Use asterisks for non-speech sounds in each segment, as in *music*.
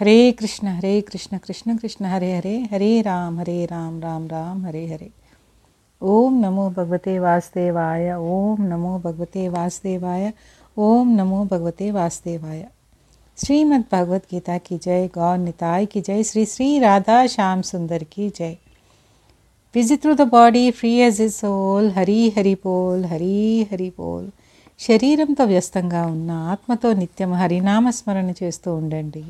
హరే కృష్ణ హరే కృష్ణ కృష్ణ కృష్ణ హరే హరే హరే రామ్ హరే రామ్ రామ్ రామ్ హరే హరే ఓం నమో భగవతే వాసుదేవాయ ఓం నమో భగవతే వాసుదేవాయ ఓం నమో భగవతే వాసుదేవాయ శ్రీమద్ భగవద్గీత की जय गौर निताय की जय श्री श्री राधा श्याम सुंदर की जय visit through the body free as is soul Hari Hari pole Hari Hari pole శరీరంతో వ్యస్తంగా ఉన్న ఆత్మతో నిత్యం హరినామస్మరణ చేస్తూ ఉండండి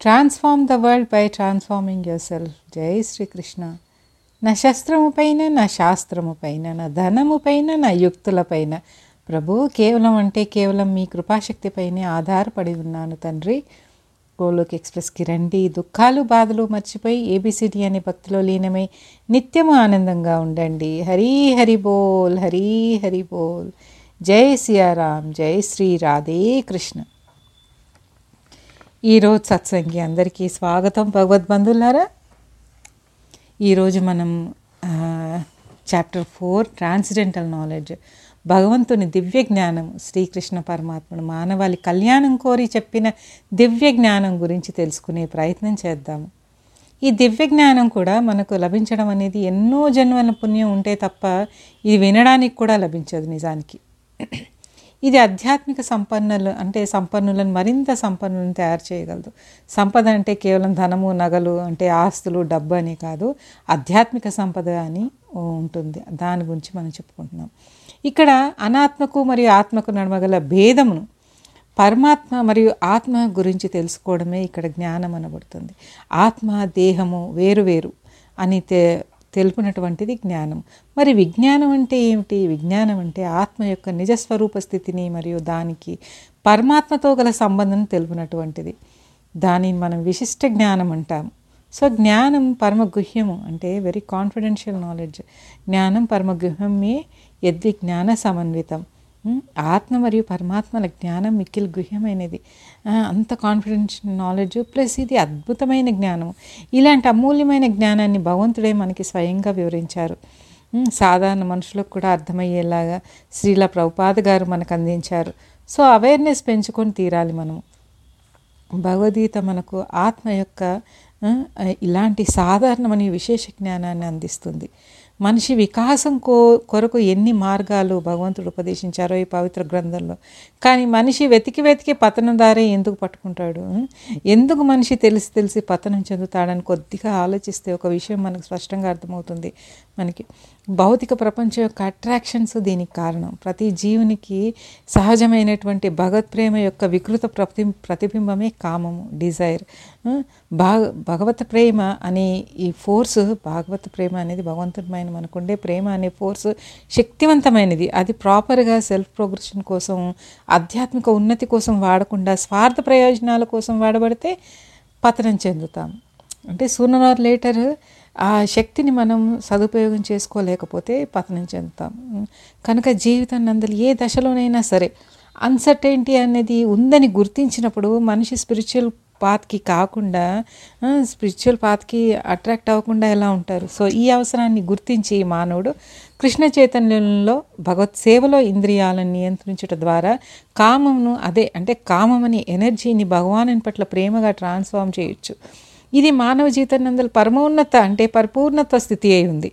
Transform the world by transforming yourself జై శ్రీకృష్ణ నా శస్త్రము పైన నా శాస్త్రము పైన నా ధనము పైన నా యుక్తులపైన ప్రభు కేవలం అంటే కేవలం మీ కృపాశక్తిపైనే ఆధారపడి ఉన్నాను తండ్రి గోలోక్ ఎక్స్ప్రెస్కి రండి దుఃఖాలు బాధలు మర్చిపోయి ఏబిసిడి అనే భక్తిలో లీనమై నిత్యము ఆనందంగా ఉండండి హరి హరి బోల్ హరి హరి బోల్ జై సియారాం జై శ్రీ రాధే కృష్ణ ఈరోజు సత్సంగి అందరికీ స్వాగతం. భగవద్బంధులారా ఈరోజు మనం చాప్టర్ ఫోర్ ట్రాన్స్డెంటల్ నాలెడ్జ్ భగవంతుని దివ్య జ్ఞానం శ్రీకృష్ణ పరమాత్ముడు మానవాళి కళ్యాణం కోరి చెప్పిన దివ్య జ్ఞానం గురించి తెలుసుకునే ప్రయత్నం చేద్దాము. ఈ దివ్య జ్ఞానం కూడా మనకు లభించడం అనేది ఎన్నో జన్మల పుణ్యం ఉంటే తప్ప ఇది వినడానికి కూడా లభించదు నిజానికి. ఇది ఆధ్యాత్మిక సంపన్నులు అంటే సంపన్నులను మరింత సంపన్నులను తయారు చేయగలదు. సంపద అంటే కేవలం ధనము నగలు అంటే ఆస్తులు డబ్బు అని కాదు ఆధ్యాత్మిక సంపద అని ఉంటుంది. దాని గురించి మనం చెప్పుకుంటున్నాం. ఇక్కడ అనాత్మకు మరియు ఆత్మకు నడమగల భేదమును పరమాత్మ మరియు ఆత్మ గురించి తెలుసుకోవడమే ఇక్కడ జ్ఞానం అనబడుతుంది. ఆత్మ దేహము వేరు వేరు అని తె తెలుపునటువంటిది జ్ఞానం. మరి విజ్ఞానం అంటే ఏమిటి? విజ్ఞానం అంటే ఆత్మ యొక్క నిజస్వరూప స్థితిని మరియు దానికి పరమాత్మతో గల సంబంధం తెలుపునటువంటిది. దానిని మనం విశిష్ట జ్ఞానం అంటాము. సో జ్ఞానం పరమగుహ్యము అంటే వెరీ కాన్ఫిడెన్షియల్ నాలెడ్జ్ జ్ఞానం పరమగుహ్యమే యద్విజ్ఞాన సమన్వితం. ఆత్మ మరియు పరమాత్మల జ్ఞానం మిక్కిలి గుహ్యమైనది. అంత కాన్ఫిడెన్షియల్ నాలెడ్జ్ ప్లస్ ఇది అద్భుతమైన జ్ఞానం ఇలాంటి అమూల్యమైన జ్ఞానాన్ని భగవంతుడే మనకి స్వయంగా వివరించారు. సాధారణ మనుషులకు కూడా అర్థమయ్యేలాగా శ్రీల ప్రభుపాద గారు మనకు అందించారు. సో అవేర్నెస్ పెంచుకొని తీరాలి మనము. భగవద్గీత మనకు ఆత్మ యొక్క ఇలాంటి సాధారణమైన విశేష జ్ఞానాన్ని అందిస్తుంది. మనిషి వికాసం కో కొరకు ఎన్ని మార్గాలు భగవంతుడు ఉపదేశించారో ఈ పవిత్ర గ్రంథంలో. కానీ మనిషి వెతికి వెతికి పతనం దారే ఎందుకు పట్టుకుంటాడు? ఎందుకు మనిషి తెలిసి తెలిసి పతనం చెందుతాడని కొద్దిగా ఆలోచిస్తే ఒక విషయం మనకు స్పష్టంగా అర్థమవుతుంది. మనకి భౌతిక ప్రపంచం యొక్క అట్రాక్షన్స్ దీనికి కారణం. ప్రతి జీవునికి సహజమైనటువంటి భగవత్ ప్రేమ యొక్క వికృత ప్రతి ప్రతిబింబమే కామము డిజైర్ భాగ భగవత్ ప్రేమ అనే ఈ ఫోర్స్ భాగవత ప్రేమ అనేది భగవంతుడమైన మనకుండే ప్రేమ అనే ఫోర్స్ శక్తివంతమైనది. అది ప్రాపర్గా సెల్ఫ్ ప్రోగ్రెషన్ కోసం ఆధ్యాత్మిక ఉన్నతి కోసం వాడకుండా స్వార్థ ప్రయోజనాల కోసం వాడబడితే పతనం చెందుతాము అంటే సూనర్ ఆర్ లేటర్ ఆ శక్తిని మనం సదుపయోగం చేసుకోలేకపోతే పతనం చెందుతాం కనుక జీవితాన్ని నందలి ఏ దశలోనైనా సరే అన్సర్టైంటీ అనేది ఉందని గుర్తించినప్పుడు మనిషి స్పిరిచువల్ పాత్కి కాకుండా స్పిరిచువల్ పాత్కి అట్రాక్ట్ అవ్వకుండా ఎలా ఉంటారు? సో ఈ అవసరాన్ని గుర్తించి మానవుడు కృష్ణ చైతన్యంలో భగవత్ సేవలో ఇంద్రియాలను నియంత్రించడం ద్వారా కామమును అదే అంటే కామమని ఎనర్జీని భగవాను పట్ల ప్రేమగా ట్రాన్స్ఫార్మ్ చేయొచ్చు. ఇది మానవ జీవితానందల పరమోన్నత అంటే పరిపూర్ణత స్థితి అయి ఉంది.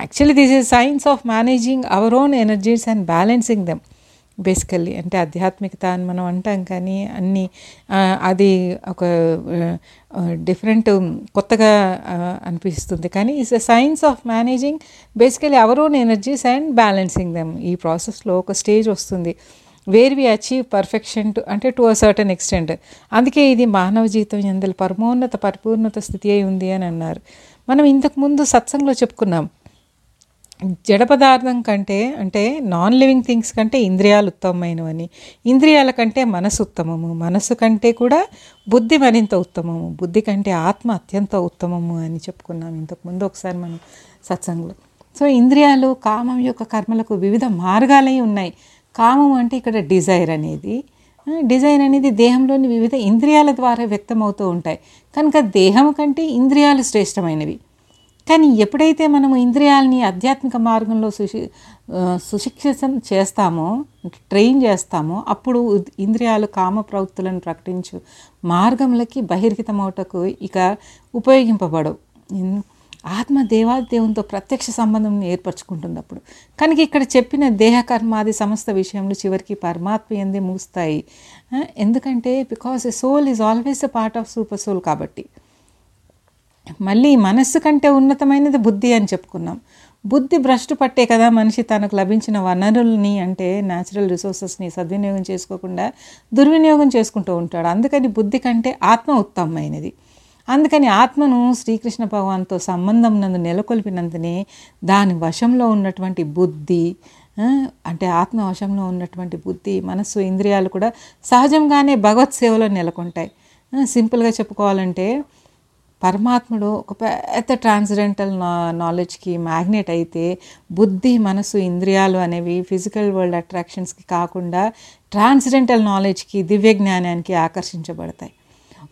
Actually this is science of managing our own energies and balancing them basically అంటే ఆధ్యాత్మికత అని మనం అంటాం కానీ అన్నీ అది ఒక డిఫరెంట్ కొత్తగా అనిపిస్తుంది. కానీ it's the science of managing basically our own energies and balancing them ఈ ప్రాసెస్లో ఒక స్టేజ్ వస్తుంది. Where we achieve perfection to అంటే టు అ సర్టన్ ఎక్స్టెంట్ అందుకే ఇది మానవ జీవితం ఎందల పరమోన్నత పరిపూర్ణత స్థితి అయి ఉంది అని అన్నారు. మనం ఇంతకుముందు సత్సంగంలో చెప్పుకున్నాం. జడ పదార్థం కంటే అంటే నాన్ లివింగ్ థింగ్స్ కంటే ఇంద్రియాలు ఉత్తమమైనవని. ఇంద్రియాల కంటే మనసు ఉత్తమము. మనసు కంటే కూడా బుద్ధి మరింత ఉత్తమము. బుద్ధి కంటే ఆత్మ అత్యంత ఉత్తమము అని చెప్పుకున్నాం ఇంతకుముందు ఒకసారి మనం సత్సంగంలో. సో ఇంద్రియాలు కామం యొక్క కర్మలకు వివిధ మార్గాలై ఉన్నాయి. కామం అంటే ఇక్కడ డిజైర్ అనేది. డిజైర్ అనేది దేహంలోని వివిధ ఇంద్రియాల ద్వారా వ్యక్తమవుతూ ఉంటాయి. కనుక దేహం కంటే ఇంద్రియాలు శ్రేష్టమైనవి. కానీ ఎప్పుడైతే మనము ఇంద్రియాలని ఆధ్యాత్మిక మార్గంలో సుశి సుశిక్షితం చేస్తామో ట్రైన్ చేస్తామో అప్పుడు ఇంద్రియాలు కామ ప్రవృత్తులను ప్రకటించు మార్గములకి బహిర్గతమవుటకు ఇక ఉపయోగింపబడవు. ఆత్మ దేవాదేవునితో ప్రత్యక్ష సంబంధం ఏర్పరచుకుంటుంది అప్పుడు కనుక ఇక్కడ చెప్పిన దేహకర్మాది సమస్త విషయంలో చివరికి పరమాత్మ ఎందే ముగుస్తాయి. ఎందుకంటే because a soul is always a part of super soul కాబట్టి. మళ్ళీ మనస్సు కంటే ఉన్నతమైనది బుద్ధి అని చెప్పుకున్నాం. బుద్ధి భ్రష్టు పట్టే కదా మనిషి తనకు లభించిన వనరుల్ని అంటే న్యాచురల్ రిసోర్సెస్ని సద్వినియోగం చేసుకోకుండా దుర్వినియోగం చేసుకుంటూ ఉంటాడు. అందుకని బుద్ధి కంటే ఆత్మ ఉత్తమమైనది. అందుకని ఆత్మను శ్రీకృష్ణ భగవాన్తో సంబంధం నందు నెలకొల్పినందునే దాని వశంలో ఉన్నటువంటి బుద్ధి అంటే ఆత్మ వశంలో ఉన్నటువంటి బుద్ధి మనస్సు ఇంద్రియాలు కూడా సహజంగానే భగవత్ సేవలో నెలకొంటాయి. సింపుల్గా చెప్పుకోవాలంటే పరమాత్ముడు ఒక పెద్ద ట్రాన్స్జెంటల్ నా నాలెడ్జ్కి మ్యాగ్నెట్ అయితే బుద్ధి మనసు ఇంద్రియాలు అనేవి ఫిజికల్ వరల్డ్ అట్రాక్షన్స్కి కాకుండా ట్రాన్స్జెంటల్ నాలెడ్జ్కి దివ్య జ్ఞానానికి ఆకర్షించబడతాయి.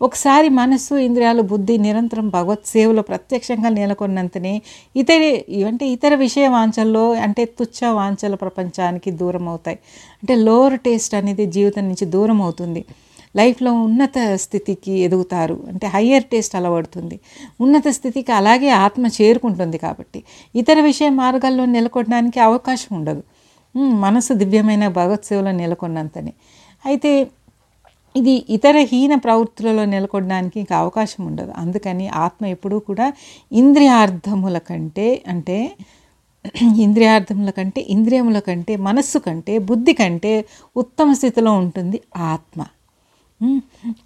ఒకసారి మనస్సు ఇంద్రియాలు బుద్ధి నిరంతరం భగవత్ సేవలో ప్రత్యక్షంగా నెలకొన్నంతనే ఇతర అంటే ఇతర విషయ వాంఛల్లో అంటే తుచ్చ వాంఛల ప్రపంచానికి దూరం అవుతాయి అంటే లోవర్ టేస్ట్ అనేది జీవితం నుంచి దూరం అవుతుంది లైఫ్లో ఉన్నత స్థితికి ఎదుగుతారు. అంటే హయ్యర్ టేస్ట్ అలవడుతుంది. ఉన్నత స్థితికి అలాగే ఆత్మ చేరుకుంటుంది కాబట్టి. ఇతర విషయ మార్గాల్లో నెలకొనడానికి అవకాశం ఉండదు. మనసు దివ్యమైన భగవత్ సేవలో నెలకొన్నంతనే. అయితే ఇది ఇతర హీన ప్రవృత్తులలో నెలకొనడానికి ఇంకా అవకాశం ఉండదు. అందుకని ఆత్మ ఎప్పుడూ కూడా ఇంద్రియార్థముల కంటే అంటే ఇంద్రియార్థముల కంటే ఇంద్రియముల కంటే మనస్సు కంటే బుద్ధి కంటే ఉత్తమ స్థితిలో ఉంటుంది ఆత్మ.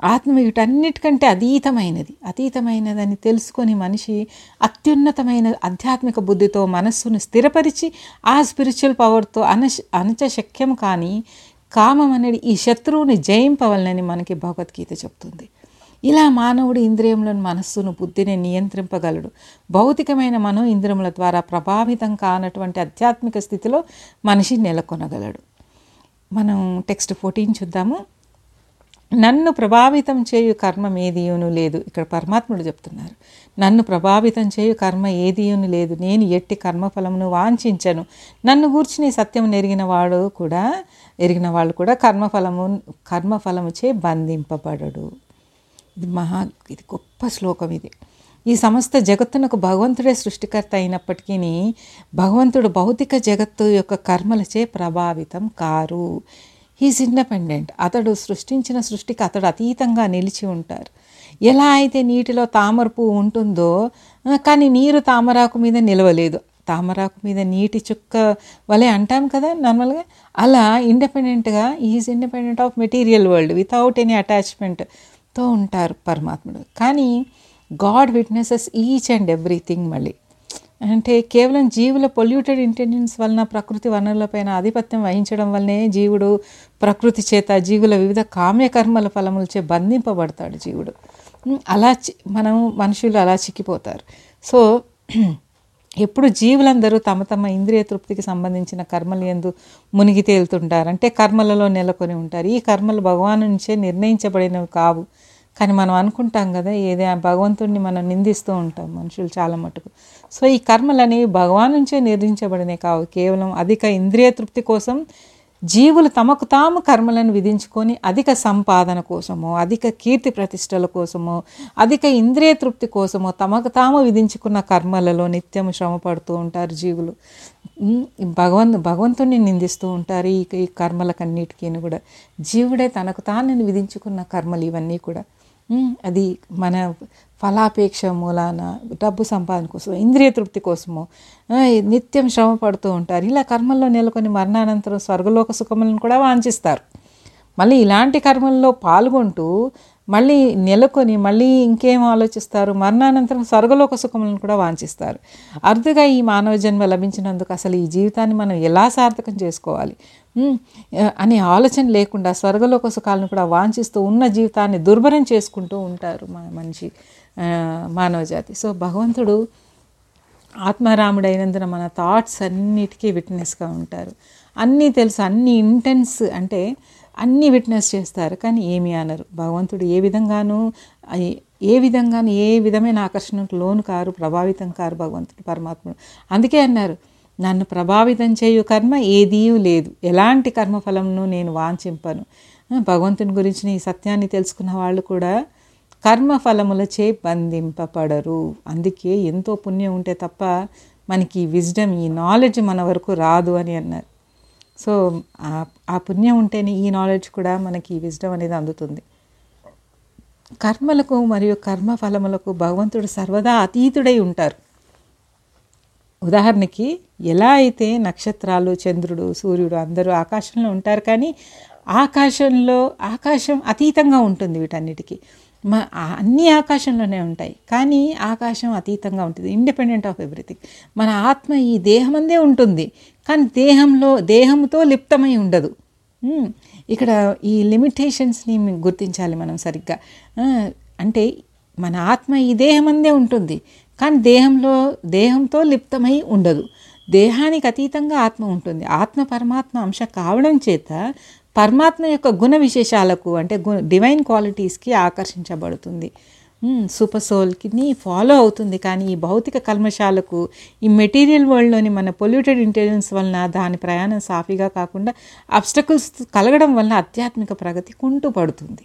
ఆత్మ వీటన్నిటికంటే అతీతమైనది. అతీతమైనదని తెలుసుకొని మనిషి అత్యున్నతమైన ఆధ్యాత్మిక బుద్ధితో మనస్సును స్థిరపరిచి ఆ స్పిరిచువల్ పవర్తో అనశ అనచశక్యం కానీ కామం అనేది ఈ శత్రువుని జయింపవలనని మనకి భగవద్గీత చెప్తుంది. ఇలా మానవుడు ఇంద్రియములను మనస్సును బుద్ధిని నియంత్రింపగలడు. భౌతికమైన మనో ఇంద్రియముల ద్వారా ప్రభావితం కానటువంటి ఆధ్యాత్మిక స్థితిలో మనిషి నెలకొనగలడు. మనం టెక్స్ట్ ఫోర్టీన్ చూద్దాము. నన్ను ప్రభావితం చేయు కర్మ ఏదియును లేదు. ఇక్కడ పరమాత్ముడు చెప్తున్నారు. నన్ను ప్రభావితం చేయు కర్మ ఏదియును లేదు. నేను ఎట్టి కర్మఫలమును వాంఛించను. నన్ను గూర్చి సత్యం ఎరిగిన వాడు కూడా ఎరిగిన వాళ్ళు కూడా కర్మఫలము కర్మఫలము చే బంధింపబడడు. ఇది మహా ఇది గొప్ప శ్లోకం ఇది. ఈ సమస్త జగత్తునకు భగవంతుడే సృష్టికర్త అయినప్పటికీ భగవంతుడు భౌతిక జగత్తు యొక్క కర్మలచే ప్రభావితం కారు. హీస్ ఇండిపెండెంట్ అతడు సృష్టించిన సృష్టికి అతడు అతీతంగా నిలిచి ఉంటారు. ఎలా అయితే నీటిలో తామర పువ్వు ఉంటుందో కానీ నీరు తామరాకు మీద నిలవలేదు. తామరాకు మీద నీటి చుక్క వలె అంటాం కదా నార్మల్గా? అలా ఇండిపెండెంట్గా is independent of material world without any అటాచ్మెంట్తో ఉంటారు పరమాత్ముడు. కానీ God witnesses each and everything మళ్ళీ. అంటే కేవలం జీవుల పొల్యూటెడ్ ఇంటెలిజెన్స్ వలన ప్రకృతి వనరులపైన ఆధిపత్యం వహించడం వల్లనే జీవుడు ప్రకృతి చేత జీవుల వివిధ కామ్యకర్మల ఫలములచే బంధింపబడతాడు జీవుడు. అలా చి- మనం మనుషులు అలా చిక్కిపోతారు. సో *clears throat* ఎప్పుడు జీవులందరూ తమ తమ ఇంద్రియ తృప్తికి సంబంధించిన కర్మలు ఎందు మునిగి తేలుతుంటారు. అంటే కర్మలలో నెలకొని ఉంటారు. ఈ కర్మలు భగవాను నుంచే నిర్ణయించబడినవి కావు. కానీ మనం అనుకుంటాం కదా ఏదే భగవంతుడిని మనం నిందిస్తూ ఉంటాం మనుషులు చాలా మటుకు. సో ఈ కర్మలని భగవాన్ నుంచే నిర్ణయించబడినవి కావు కేవలం అధిక ఇంద్రియ తృప్తి కోసం జీవులు తమకు తాము కర్మలను విధించుకొని అధిక సంపాదన కోసమో అధిక కీర్తి ప్రతిష్టల కోసమో అధిక ఇంద్రియ తృప్తి కోసమో తమకు తాము విధించుకున్న కర్మలలో నిత్యం శ్రమ పడుతూ ఉంటారు జీవులు. ఉమ్, భగవంతు భగవంతుడిని నిందిస్తూ ఉంటారు ఈ ఈ కర్మలకన్నిటికీ కూడా. జీవుడే తనకు తాను విధించుకున్న కర్మలు ఇవన్నీ కూడా. అది మన ఫలాపేక్ష మూలాన డబ్బు సంపాదన కోసం ఇంద్రియ తృప్తి కోసము నిత్యం శ్రమ పడుతూ ఉంటారు. ఇలా కర్మల్లో నెలకొని మరణానంతరం స్వర్గలోక సుఖములను కూడా వాంఛిస్తారు. మళ్ళీ ఇలాంటి కర్మల్లో పాల్గొంటూ మళ్ళీ నెలకొని మళ్ళీ ఇంకేం ఆలోచిస్తారు? మరణానంతరం స్వర్గలోక సుఖములను కూడా వాంఛిస్తారు. అరుదుగా ఈ మానవ జన్మ లభించినందుకు అసలు ఈ జీవితాన్ని మనం ఎలా సార్థకం చేసుకోవాలి? అనే ఆలోచన లేకుండా స్వర్గలోక సుఖాలను కూడా వాంఛిస్తూ ఉన్న జీవితాన్ని దుర్భరం చేసుకుంటూ ఉంటారు మా మనిషి. మానవజాతి. సో భగవంతుడు ఆత్మారాముడైనందున మన థాట్స్ అన్నిటికీ విట్నెస్గా ఉంటారు. అన్నీ తెలుసు అన్ని ఇంటెన్స్ అంటే అన్నీ విట్నెస్ చేస్తారు కానీ ఏమీ అనరు. భగవంతుడు ఏ విధంగానూ ఏ విధంగానూ ఏ విధమైన ఆకర్షణకు లోను కారు ప్రభావితం కారు భగవంతుడు పరమాత్ముడు. అందుకే అన్నారు నన్ను ప్రభావితం చేయు కర్మ ఏదీ లేదు. ఎలాంటి కర్మఫలంను నేను వాంఛింపను. భగవంతుని గురించిన ఈ సత్యాన్ని తెలుసుకున్న వాళ్ళు కూడా కర్మఫలములచే బంధింపబడరు. అందుకే ఎంతో పుణ్యం ఉంటే తప్ప మనకి ఈ విజ్డమ్ ఈ నాలెడ్జ్ మన వరకు రాదు అని అన్నారు. సో ఆ- పుణ్యం ఉంటేనే ఈ నాలెడ్జ్ కూడా మనకి ఈ విజ్డమ్ అనేది అందుతుంది. కర్మలకు మరియు కర్మ ఫలములకు భగవంతుడు సర్వదా అతీతుడై ఉంటారు. ఉదాహరణకి ఎలా అయితే నక్షత్రాలు చంద్రుడు సూర్యుడు అందరూ ఆకాశంలో ఉంటారు కానీ ఆకాశంలో ఆకాశం అతీతంగా ఉంటుంది వీటన్నిటికీ. మా అన్ని అన్నీ ఆకాశంలోనే ఉంటాయి. కానీ ఆకాశం అతీతంగా ఉంటుంది. ఇండిపెండెంట్ ఆఫ్ ఎవ్రీథింగ్ మన ఆత్మ ఈ దేహమందే ఉంటుంది. కానీ దేహంలో దేహంతో లిప్తమై ఉండదు. ఇక్కడ ఈ లిమిటేషన్స్ని గుర్తించాలి మనం సరిగ్గా. అంటే మన ఆత్మ ఈ దేహమందే ఉంటుంది. కానీ దేహంలో దేహంతో లిప్తమై ఉండదు. దేహానికి అతీతంగా ఆత్మ ఉంటుంది. ఆత్మ పరమాత్మ అంశ కావడం చేత పరమాత్మ యొక్క గుణ విశేషాలకు అంటే గు డివైన్ క్వాలిటీస్కి ఆకర్షించబడుతుంది. సూపర్ సోల్కిని ఫాలో అవుతుంది. కానీ ఈ భౌతిక కల్మశాలకు ఈ మెటీరియల్ వరల్డ్లోని మన పొల్యూటెడ్ ఇంటెలిజెన్స్ వలన దాని ప్రయాణం సాఫీగా కాకుండా అబ్స్టకల్స్ కలగడం వలన ఆధ్యాత్మిక ప్రగతి కుంటూ పడుతుంది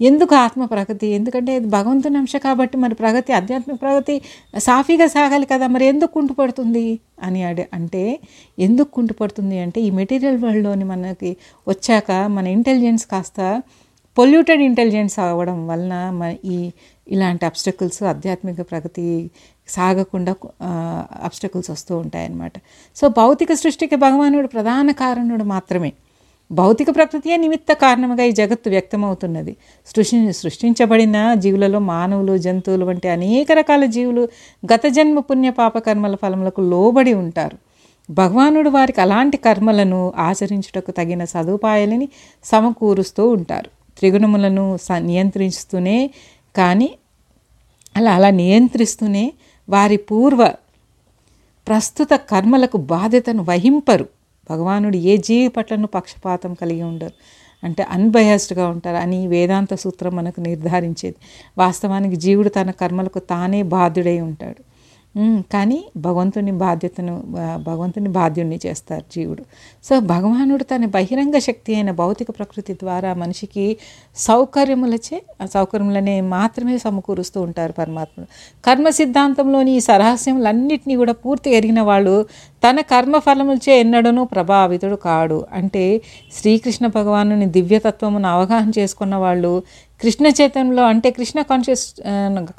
ఎందుకు ఆత్మ ప్రగతి? ఎందుకంటే ఇది భగవంతుని అంశ కాబట్టి మరి ప్రగతి ఆధ్యాత్మిక ప్రగతి సాఫీగా సాగాలి కదా మరి ఎందుకు కుంటుపడుతుంది అని అడి అంటే ఎందుకు కుంటుపడుతుంది అంటే ఈ మెటీరియల్ వరల్డ్లోని మనకి వచ్చాక మన ఇంటెలిజెన్స్ కాస్త పొల్యూటెడ్ ఇంటెలిజెన్స్ అవ్వడం వలన మన ఈ ఇలాంటి అబ్స్టకుల్స్ ఆధ్యాత్మిక ప్రగతి సాగకుండా అబ్స్టకుల్స్ వస్తూ ఉంటాయన్నమాట. సో భౌతిక సృష్టికి భగవానుడు ప్రధాన కారణుడు మాత్రమే. భౌతిక ప్రకృతియే నిమిత్త కారణముగా ఈ జగత్తు వ్యక్తమవుతున్నది. సృష్టి సృష్టించబడిన జీవులలో మానవులు జంతువులు వంటి అనేక రకాల జీవులు గత జన్మ పుణ్య పాపకర్మల ఫలములకు లోబడి ఉంటారు. భగవానుడు వారికి అలాంటి కర్మలను ఆచరించుటకు తగిన సదుపాయాలని సమకూరుస్తూ ఉంటారు. త్రిగుణములను స నియంత్రిస్తూనే కానీ అలా అలా నియంత్రిస్తూనే వారి పూర్వ ప్రస్తుత కర్మలకు బాధ్యతను వహింపరు. భగవానుడు ఏ జీవి పట్లను పక్షపాతం కలిగి ఉండరు. అంటే అన్బయాస్డ్గా ఉంటారు అని వేదాంత సూత్రం మనకు నిర్ధారించేది. వాస్తవానికి జీవుడు తన కర్మలకు తానే బాధ్యుడై ఉంటాడు. కానీ భగవంతుని బాధ్యతను భగవంతుని బాధ్యుణ్ణి చేస్తారు జీవుడు. సో భగవానుడు తన బహిరంగ శక్తి అయిన భౌతిక ప్రకృతి ద్వారా మనిషికి సౌకర్యములచే ఆ సౌకర్యములనే మాత్రమే సమకూరుస్తూ ఉంటారు పరమాత్ముడు కర్మ సిద్ధాంతంలోని ఈ సరహస్యములన్నింటినీ కూడా పూర్తి ఎరిగిన వాళ్ళు తన కర్మఫలములచే ఎన్నడనూ ప్రభావితుడు కాడు. అంటే శ్రీకృష్ణ భగవానుని దివ్యతత్వమును అవగాహన చేసుకున్న వాళ్ళు కృష్ణ చైతన్యంలో అంటే కృష్ణ కాన్షియస్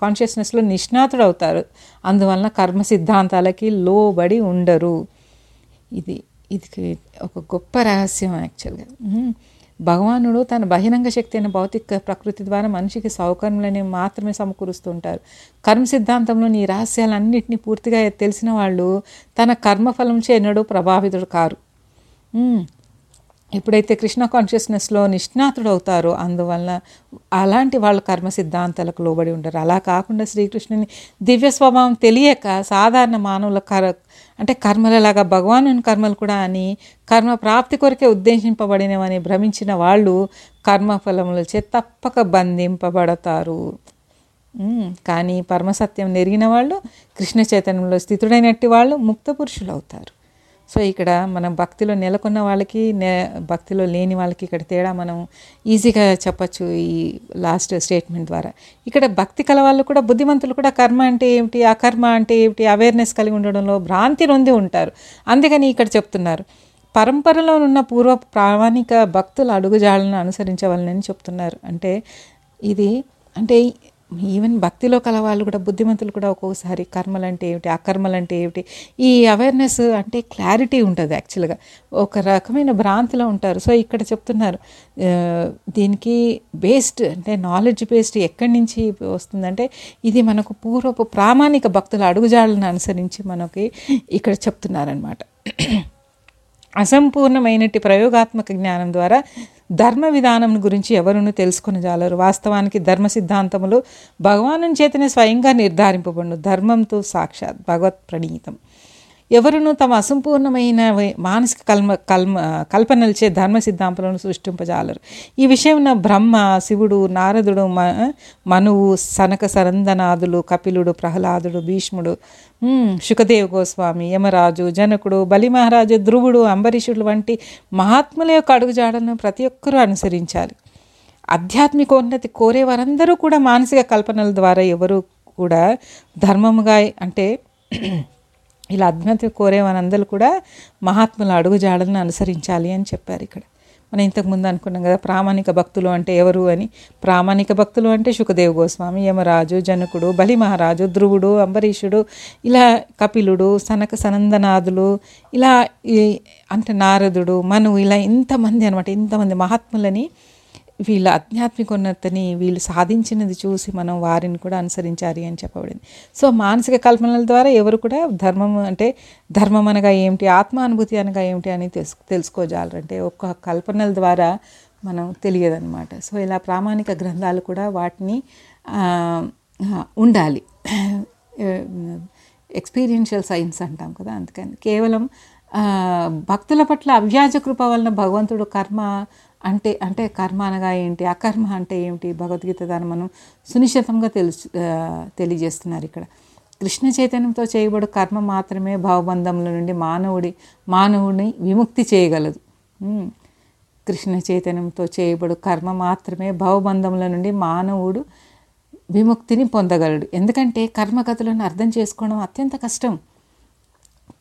కాన్షియస్నెస్లో నిష్ణాతుడు అవుతారు అందువలన కర్మ సిద్ధాంతాలకి లోబడి ఉండరు. ఇది ఇది ఒక గొప్ప రహస్యం యాక్చువల్గా. భగవానుడు తన బహిరంగ శక్తి అయిన భౌతిక ప్రకృతి ద్వారా మనిషికి సౌకర్యములని మాత్రమే సమకూరుస్తుంటారు. కర్మ సిద్ధాంతంలోని ఈ రహస్యాలన్నింటినీ పూర్తిగా తెలిసిన వాళ్ళు తన కర్మఫలం ఎన్నడూ ప్రభావితుడు కారు. ఎప్పుడైతే కృష్ణ కాన్షియస్నెస్లో నిష్ణాతుడు అవుతారో అందువలన అలాంటి వాళ్ళు కర్మ సిద్ధాంతాలకు లోబడి ఉంటారు అలా కాకుండా శ్రీకృష్ణుని దివ్య స్వభావం తెలియక సాధారణ మానవుల కర అంటే కర్మలలాగా భగవాను కర్మలు కూడా అని కర్మ ప్రాప్తి కొరకే ఉద్దేశింపబడినవని భ్రమించిన వాళ్ళు కర్మఫలములచే తప్పక బంధింపబడతారు. కానీ పరమసత్యం నెరిగిన వాళ్ళు కృష్ణ చైతన్యంలో స్థితుడైనట్టు వాళ్ళు ముక్త పురుషులు అవుతారు సో ఇక్కడ మనం భక్తిలో నెలకొన్న వాళ్ళకి నే భక్తిలో లేని వాళ్ళకి ఇక్కడ తేడా మనం ఈజీగా చెప్పచ్చు ఈ లాస్ట్ స్టేట్మెంట్ ద్వారా. ఇక్కడ భక్తి కల వాళ్ళు కూడా బుద్ధిమంతులు కూడా కర్మ అంటే ఏమిటి? అకర్మ అంటే ఏమిటి? అవేర్నెస్ కలిగి ఉండడంలో భ్రాంతి నొంది ఉంటారు. అందుకని ఇక్కడ చెప్తున్నారు. పరంపరలో ఉన్న పూర్వ ప్రామాణిక భక్తుల అడుగుజాడలను అనుసరించవాలని చెప్తున్నారు. అంటే ఇది అంటే ఈవెన్ భక్తిలో కల వాళ్ళు కూడా బుద్ధిమంతులు కూడా ఒక్కొక్కసారి కర్మలు అంటే ఏమిటి అకర్మలు అంటే ఏమిటి ఈ అవేర్నెస్ అంటే క్లారిటీ ఉంటుంది యాక్చువల్గా ఒక రకమైన భ్రాంతిలో ఉంటారు. సో ఇక్కడ చెప్తున్నారు దీనికి బేస్డ్ అంటే నాలెడ్జ్ బేస్డ్ ఎక్కడి నుంచి వస్తుందంటే ఇది మనకు పూర్వపు ప్రామాణిక భక్తుల అడుగుజాడలను అనుసరించి మనకి ఇక్కడ చెప్తున్నారనమాట అసంపూర్ణమైనటి ప్రయోగాత్మక జ్ఞానం ద్వారా ధర్మ విధానం గురించి ఎవరును తెలుసుకుని జాలరు. వాస్తవానికి ధర్మ సిద్ధాంతములు భగవాను చేతనే స్వయంగా నిర్ధారింపబడును. ధర్మంతో సాక్షాత్ భగవత్ ప్రణీతం. ఎవరును తమ అసంపూర్ణమైన మానసిక కల్మ కల్మ కల్పనలచే ధర్మ సిద్ధాంతాలను సృష్టింపజాలరు. ఈ విషయంలో బ్రహ్మ శివుడు నారదుడు మ- మనువు సనక సరందనాథులు కపిలుడు ప్రహ్లాదుడు భీష్ముడు ఉమ్, గోస్వామి యమరాజు జనకుడు బలి మహారాజు ధ్రువుడు అంబరీషుడు వంటి మహాత్ముల యొక్క అడుగుజాడలను ప్రతి ఒక్కరూ అనుసరించాలి. ఆధ్యాత్మికోన్నతి కోరే వారందరూ కూడా మానసిక కల్పనల ద్వారా ఎవరు కూడా ధర్మముగా అంటే ఇలా అజ్ఞత కోరే మనందరూ కూడా మహాత్ముల అడుగుజాడలను అనుసరించాలి అని చెప్పారు ఇక్కడ. మనం ఇంతకుముందు అనుకున్నాం కదా ప్రామాణిక భక్తులు అంటే ఎవరు అని. ప్రామాణిక భక్తులు అంటే శుకదేవ్ గోస్వామి యమరాజు జనకుడు బలి మహారాజు ధ్రువుడు అంబరీషుడు ఇలా కపిలుడు సనక సనందనాథులు ఇలా ఈ అంటే నారదుడు మను ఇలా ఇంతమంది అనమాట ఇంతమంది మహాత్ములని వీళ్ళ ఆధ్యాత్మికోన్నతిని వీళ్ళు సాధించినది చూసి మనం వారిని కూడా అనుసరించాలి అని చెప్పబడింది. సో మానసిక కల్పనల ద్వారా ఎవరు కూడా ధర్మం అంటే ధర్మం అనగా ఏమిటి ఆత్మానుభూతి అనగా ఏమిటి అని తెలుసు తెలుసుకోజాలంటే ఒక్క కల్పనల ద్వారా మనం తెలియదన్నమాట. సో ఇలా ప్రామాణిక గ్రంథాలు కూడా వాటిని ఉండాలి. ఎక్స్పీరియన్షియల్ సైన్స్ అంటాం కదా అందుకని. కేవలం భక్తుల పట్ల అవ్యాజ కృప వలన భగవంతుడు కర్మ అంటే అంటే కర్మ అనగా ఏంటి? అకర్మ అంటే ఏమిటి? భగవద్గీత దాన్ని మనం సునిశ్చితంగా తెలుసు తెలియజేస్తున్నారు ఇక్కడ. కృష్ణ చైతన్యంతో చేయబడు కర్మ మాత్రమే భావబంధముల నుండి మానవుడి మానవుడిని విముక్తి చేయగలదు. కృష్ణ చైతన్యంతో చేయబడు కర్మ మాత్రమే భావబంధముల నుండి మానవుడు విముక్తిని పొందగలడు. ఎందుకంటే కర్మగతులను అర్థం చేసుకోవడం అత్యంత కష్టం.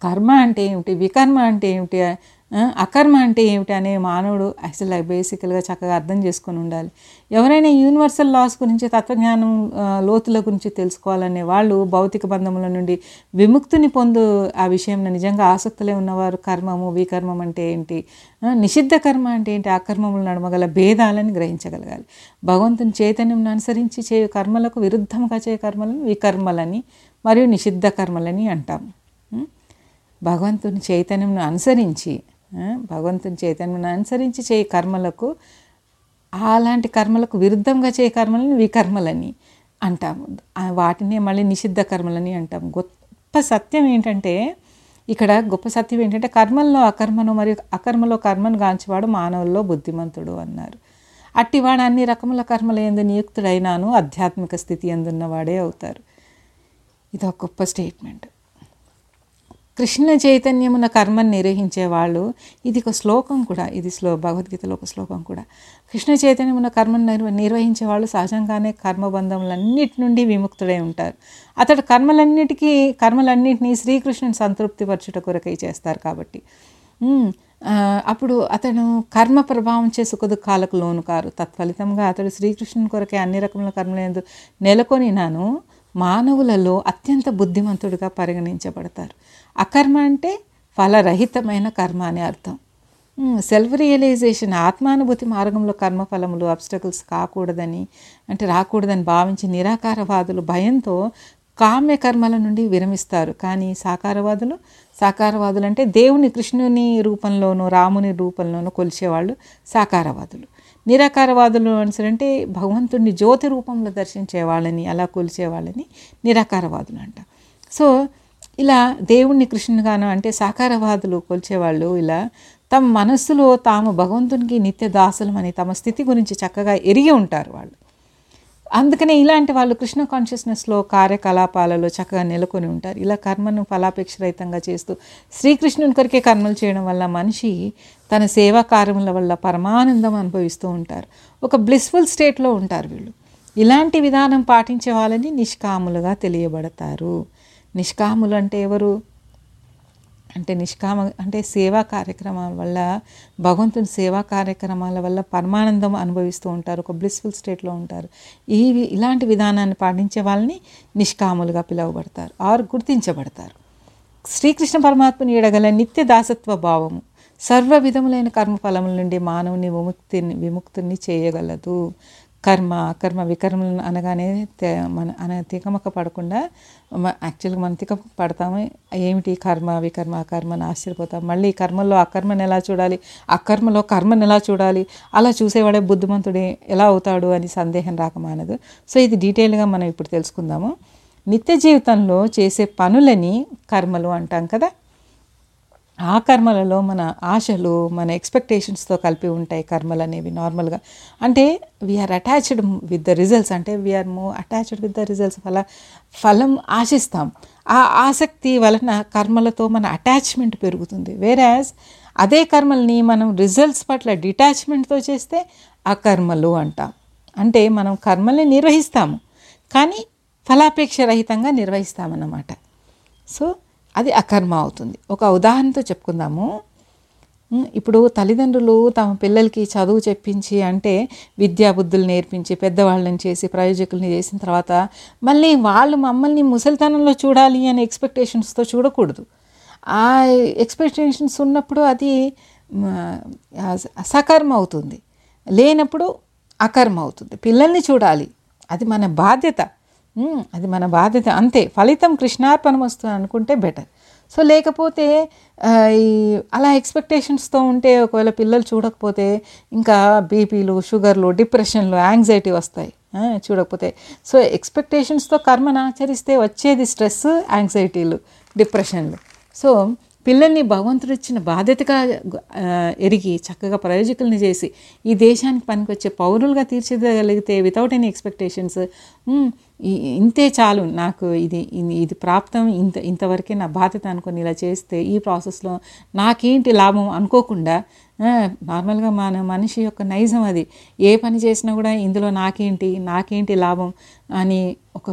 కర్మ అంటే ఏమిటి? వికర్మ అంటే ఏమిటి? అకర్మ అంటే ఏమిటి అనే మానవుడు అసలు బేసికల్గా చక్కగా అర్థం చేసుకొని ఉండాలి. ఎవరైనా యూనివర్సల్ లాస్ గురించి తత్వజ్ఞానం లోతుల గురించి తెలుసుకోవాలనే వాళ్ళు భౌతిక బంధముల నుండి విముక్తిని పొందు ఆ విషయం నిజంగా ఆసక్తులే ఉన్నవారు కర్మము వికర్మం అంటే ఏంటి? నిషిద్ధ కర్మ అంటే ఏంటి? అకర్మములు నడమగల భేదాలని గ్రహించగలగాలి. భగవంతుని చైతన్యం అనుసరించి చేయు కర్మలకు విరుద్ధంగా చేయ కర్మలను వికర్మలని మరియు నిషిద్ధ కర్మలని అంటాం భగవంతుని చైతన్యంను అనుసరించి భగవంతుని చైతన్యం అనుసరించి చేయ కర్మలకు అలాంటి కర్మలకు విరుద్ధంగా చేయ కర్మలని వికర్మలని అంటాము. వాటినే మళ్ళీ నిషిద్ధ కర్మలని అంటాం గొప్ప సత్యం ఏంటంటే ఇక్కడ గొప్ప సత్యం ఏంటంటే కర్మల్లో అకర్మను మరియు అకర్మలో కర్మను గాంచేవాడు మానవుల్లో బుద్ధిమంతుడు అన్నారు. అట్టివాడు అన్ని రకముల కర్మల ఎందు నియుక్తుడైనాను ఆధ్యాత్మిక స్థితి ఎందున్నవాడే అవుతారు. ఇది ఒక గొప్ప స్టేట్మెంట్. కృష్ణ చైతన్యమున కర్మను నిర్వహించే వాళ్ళు ఇది ఒక శ్లోకం కూడా. ఇది శ్లో భగవద్గీతలో ఒక శ్లోకం కూడా. కృష్ణ చైతన్యమున కర్మను నిర్వ నిర్వహించే వాళ్ళు సహజంగానే కర్మబంధములన్నిటి నుండి విముక్తుడై ఉంటారు. అతడు కర్మలన్నిటికీ కర్మలన్నింటినీ శ్రీకృష్ణుని సంతృప్తిపరచుట కొరకై చేస్తారు కాబట్టి. అప్పుడు అతను కర్మ ప్రభావం చే సుఖదుఖాలకు లోను కారు తత్ఫలితంగా అతడు శ్రీకృష్ణుని కొరకే అన్ని రకముల కర్మలందు నెలకొనినాను. మానవులలో అత్యంత బుద్ధిమంతుడిగా పరిగణించబడతారు. అకర్మ అంటే ఫలరహితమైన కర్మ అని అర్థం. సెల్ఫ్ రియలైజేషన్ ఆత్మానుభూతి మార్గంలో కర్మఫలములు అబ్స్టకల్స్ కాకూడదని అంటే రాకూడదని భావించి నిరాకారవాదులు భయంతో కామ్య కర్మల నుండి విరమిస్తారు. కానీ సాకారవాదులు సాకారవాదులు అంటే దేవుని కృష్ణుని రూపంలోనూ రాముని రూపంలోనూ కొలిచేవాళ్ళు సాకారవాదులు. నిరాకారవాదులు అంటే భగవంతుడిని జ్యోతి రూపంలో దర్శించే వాళ్ళని అలా కొలిచే వాళ్ళని నిరాకారవాదులు అంట. సో ఇలా దేవుణ్ణి కృష్ణుగాను అంటే సాకారవాదులు కొలిచేవాళ్ళు ఇలా తమ మనస్సులో తాము భగవంతునికి నిత్య దాసులమని తమ స్థితి గురించి చక్కగా ఎరిగి ఉంటారు వాళ్ళు. అందుకనే ఇలాంటి వాళ్ళు కృష్ణ కాన్షియస్నెస్లో కార్యకలాపాలలో చక్కగా నెలకొని ఉంటారు. ఇలా కర్మను ఫలాపేక్షరహితంగా చేస్తూ శ్రీకృష్ణుని కొరికే కర్మలు చేయడం వల్ల మనిషి తన సేవా కార్యముల వల్ల పరమానందం అనుభవిస్తూ ఉంటారు. ఒక బ్లిస్ఫుల్ స్టేట్లో ఉంటారు వీళ్ళు. ఇలాంటి విధానం పాటించే వాళ్ళని నిష్కాములుగా తెలియబడతారు. నిష్కాములు అంటే ఎవరు? అంటే నిష్కామ అంటే సేవా కార్యక్రమాల వల్ల భగవంతుని సేవా కార్యక్రమాల వల్ల పరమానందం అనుభవిస్తూ ఉంటారు ఒక బ్లిస్ఫుల్ స్టేట్లో ఉంటారు. ఈ ఇలాంటి విధానాన్ని పాటించే వాళ్ళని నిష్కాములుగా పిలువబడతారు ఆరు గుర్తించబడతారు. శ్రీకృష్ణ పరమాత్మని ఎడగల నిత్య దాసత్వ భావము సర్వ విధములైన కర్మఫలముల నుండి మానవుని విముక్తిని విముక్తుని చేయగలదు. కర్మ కర్మ వికర్మలు అనగానే మన అన తికమక పడకుండా యాక్చువల్గా మనం తికమక పడతాము. ఏమిటి కర్మ వికర్మ కర్మని ఆశ్చర్యపోతాం. మళ్ళీ కర్మలో అకర్మని ఎలా చూడాలి? అకర్మలో కర్మని ఎలా చూడాలి? అలా చూసేవాడే బుద్ధిమంతుడే ఎలా అవుతాడు అని సందేహం రాకమానదు సో ఇది డీటెయిల్గా మనం ఇప్పుడు తెలుసుకుందాము. నిత్య జీవితంలో చేసే పనులని కర్మలు అంటాం కదా? ఆ కర్మలలో మన ఆశలు మన ఎక్స్పెక్టేషన్స్తో కలిపి ఉంటాయి కర్మలు అనేవి నార్మల్గా. అంటే we're attached with the results అంటే వీఆర్ మో అటాచ్డ్ విత్ ద రిజల్ట్స్ వల్ల ఫలం ఆశిస్తాం. ఆ ఆసక్తి వలన కర్మలతో మన అటాచ్మెంట్ పెరుగుతుంది. వేరాజ్ అదే కర్మల్ని మనం రిజల్ట్స్ పట్ల డిటాచ్మెంట్తో చేస్తే ఆ కర్మలు అంటాం. అంటే మనం కర్మల్ని నిర్వహిస్తాము. కానీ ఫలాపేక్ష రహితంగా నిర్వహిస్తామన్నమాట. సో అది అకర్మ అవుతుంది. ఒక ఉదాహరణతో చెప్పుకుందాము. ఇప్పుడు తల్లిదండ్రులు తమ పిల్లలకి చదువు చెప్పించి అంటే విద్యాబుద్ధులు నేర్పించి పెద్దవాళ్ళని చేసి ప్రయోజకుల్ని చేసిన తర్వాత మళ్ళీ వాళ్ళు మమ్మల్ని ముసలితనంలో చూడాలి అనే ఎక్స్పెక్టేషన్స్తో చూడకూడదు. ఆ ఎక్స్పెక్టేషన్స్ ఉన్నప్పుడు అది సకర్మ అవుతుంది. లేనప్పుడు అకర్మ అవుతుంది. పిల్లల్ని చూడాలి. అది మన బాధ్యత. అది మన బాధ్యత. అంతే ఫలితం కృష్ణార్పణం వస్తుంది అనుకుంటే బెటర్ సో లేకపోతే ఈ అలా ఎక్స్పెక్టేషన్స్తో ఉంటే ఒకవేళ పిల్లలు చూడకపోతే ఇంకా బీపీలు షుగర్లు డిప్రెషన్లు యాంగ్జైటీ వస్తాయి. చూడకపోతే. సో ఎక్స్పెక్టేషన్స్తో కర్మను ఆచరిస్తే వచ్చేది స్ట్రెస్ యాంగ్జైటీలు డిప్రెషన్లు. సో పిల్లల్ని భగవంతుడు ఇచ్చిన బాధ్యతగా ఎరిగి చక్కగా ప్రయోజకుల్ని చేసి ఈ దేశానికి పనికొచ్చే పౌరులుగా తీర్చిదగలిగితే వితౌట్ ఎనీ ఎక్స్పెక్టేషన్స్ ఇంతే చాలు నాకు ఇది ఇది- ఇది ప్రాప్తం ఇంత ఇంతవరకే నా బాధ్యత అనుకొని ఇలా చేస్తే ఈ ప్రాసెస్లో నాకేంటి లాభం? అనుకోకుండా నార్మల్గా మన మనిషి యొక్క నైజం అది. ఏ పని చేసినా కూడా ఇందులో నాకేంటి నాకేంటి లాభం అని ఒక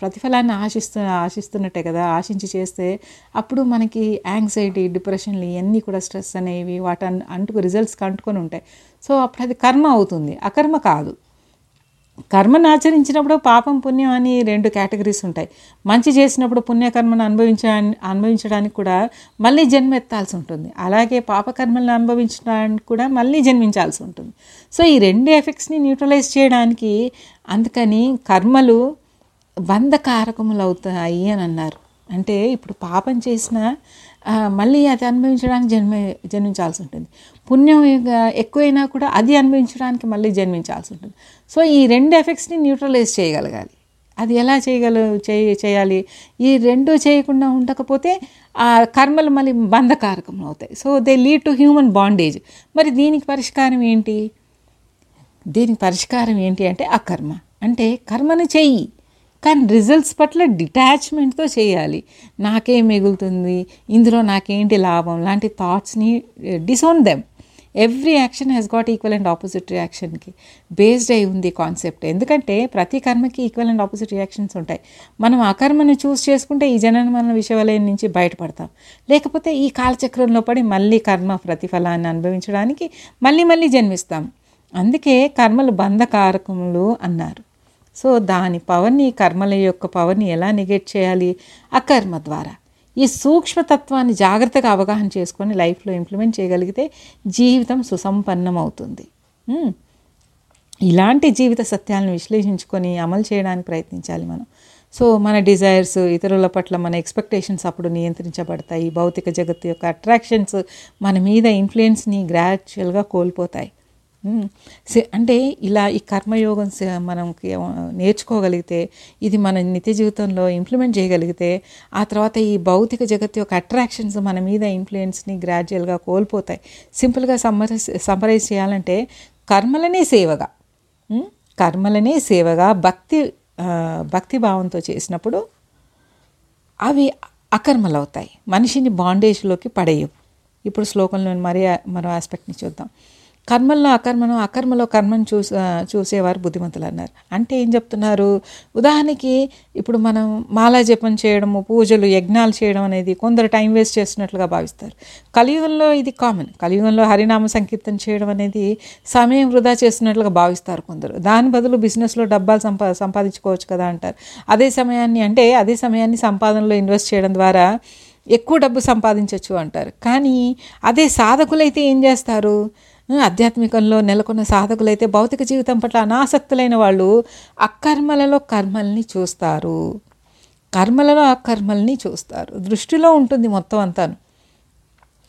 ప్రతిఫలాన్ని ఆశిస్తు ఆశిస్తున్నట్టే కదా. ఆశించి చేస్తే అప్పుడు మనకి యాంగ్జైటీ డిప్రెషన్లు ఇవన్నీ కూడా స్ట్రెస్ అనేవి వాటి అంటుకు రిజల్ట్స్కి అంటుకొని ఉంటాయి. సో అప్పుడు అది కర్మ అవుతుంది. అకర్మ కాదు. కర్మను ఆచరించినప్పుడు పాపం పుణ్యం అని రెండు కేటగిరీస్ ఉంటాయి. మంచి చేసినప్పుడు పుణ్యకర్మను అనుభవించ అనుభవించడానికి కూడా మళ్ళీ జన్మ ఎత్తాల్సి ఉంటుంది. అలాగే పాపకర్మలను అనుభవించడానికి కూడా మళ్ళీ జన్మించాల్సి ఉంటుంది. సో ఈ రెండు ఎఫెక్ట్స్ని న్యూట్రలైజ్ చేయడానికి అందుకని కర్మలు బంధకారకములు అవుతాయి అని అన్నారు. అంటే ఇప్పుడు పాపం చేసిన మళ్ళీ అది అనుభవించడానికి జన్మ జన్మించాల్సి ఉంటుంది. పుణ్యం ఎక్కువైనా కూడా అది అనుభవించడానికి మళ్ళీ జన్మించాల్సి ఉంటుంది. సో ఈ రెండు ఎఫెక్ట్స్ని న్యూట్రలైజ్ చేయగలగాలి. అది ఎలా చేయగల చేయ చేయాలి? ఈ రెండు చేయకుండా ఉండకపోతే ఆ కర్మలు మళ్ళీ బంధకారకం అవుతాయి. So they lead to human bondage మరి దీనికి పరిష్కారం ఏంటి? దీనికి పరిష్కారం ఏంటి అంటే అకర్మ. అంటే కర్మను చెయ్యి. కానీ రిజల్ట్స్ పట్ల డిటాచ్మెంట్తో చేయాలి. నాకేం మిగులుతుంది? ఇందులో నాకేంటి లాభం? లాంటి థాట్స్ని disown them every action has got equal and opposite రియాక్షన్కి based అయి ఉంది కాన్సెప్ట్ ఎందుకంటే ప్రతి కర్మకి ఈక్వల్ అండ్ ఆపోజిట్ రియాక్షన్స్ ఉంటాయి. మనం ఆ కర్మను చూస్ చేసుకుంటే ఈ జనన మన విషవలయం నుంచి బయటపడతాం. లేకపోతే ఈ కాలచక్రంలో పడి మళ్ళీ కర్మ ప్రతిఫలాన్ని అనుభవించడానికి మళ్ళీ మళ్ళీ జన్మిస్తాం. అందుకే కర్మలు బంధకారకములు అన్నారు. సో దాని పవర్ని కర్మల యొక్క పవర్ని ఎలా నెగెట్ చేయాలి? అకర్మ ద్వారా. ఈ సూక్ష్మతత్వాన్ని జాగ్రత్తగా అవగాహన చేసుకొని లైఫ్లో ఇంప్లిమెంట్ చేయగలిగితే జీవితం సుసంపన్నం అవుతుంది ఇలాంటి జీవిత సత్యాలను విశ్లేషించుకొని అమలు చేయడానికి ప్రయత్నించాలి మనం. సో మన డిజైర్స్ ఇతరుల పట్ల మన ఎక్స్పెక్టేషన్స్ అప్పుడు నియంత్రించబడతాయి. భౌతిక జగత్తు యొక్క అట్రాక్షన్స్ మన మీద ఇన్ఫ్లుయెన్స్ని గ్రాడ్యువల్గా కోల్పోతాయి. అంటే ఇలా ఈ కర్మయోగం సే- మనం నేర్చుకోగలిగితే ఇది మన నిత్య జీవితంలో ఇంప్లిమెంట్ చేయగలిగితే ఆ తర్వాత ఈ భౌతిక జగత్ యొక్క అట్రాక్షన్స్ మన మీద ఇన్ఫ్లుయెన్స్ని గ్రాడ్యువల్గా కోల్పోతాయి. సింపుల్గా సమ్మరైజ్ సమ్మరైజ్ చేయాలంటే కర్మలనే సేవగా కర్మలనే సేవగా భక్తి భక్తి భావంతో చేసినప్పుడు అవి అకర్మలవుతాయి. మనిషిని బాండేజ్లోకి పడేయవు. ఇప్పుడు శ్లోకంలోని మరీ మరో ఆస్పెక్ట్ని చూద్దాం. కర్మల్లో అకర్మను అకర్మలో కర్మను చూస చూసేవారు బుద్ధిమంతులు అన్నారు. అంటే ఏం చెప్తున్నారు? ఉదాహరణకి ఇప్పుడు మనం మాలా జపం చేయడము పూజలు యజ్ఞాలు చేయడం అనేది కొందరు టైం వేస్ట్ చేస్తున్నట్లుగా భావిస్తారు. కలియుగంలో ఇది కామన్. కలియుగంలో హరినామ సంకీర్తన చేయడం అనేది సమయం వృధా చేస్తున్నట్లుగా భావిస్తారు కొందరు. దాని బదులు బిజినెస్లో డబ్బాలు సంపా సంపాదించుకోవచ్చు కదా అంటారు. అదే సమయాన్ని అంటే అదే సమయాన్ని సంపాదనలో ఇన్వెస్ట్ చేయడం ద్వారా ఎక్కువ డబ్బు సంపాదించవచ్చు అంటారు. కానీ అదే సాధకులైతే ఏం చేస్తారు? ఆధ్యాత్మికంలో నెలకొన్న సాధకులైతే భౌతిక జీవితం పట్ల అనాసక్తులైన వాళ్ళు అకర్మలలో కర్మల్ని చూస్తారు. కర్మలలో అకర్మల్ని చూస్తారు. దృష్టిలో ఉంటుంది మొత్తం అంతాను.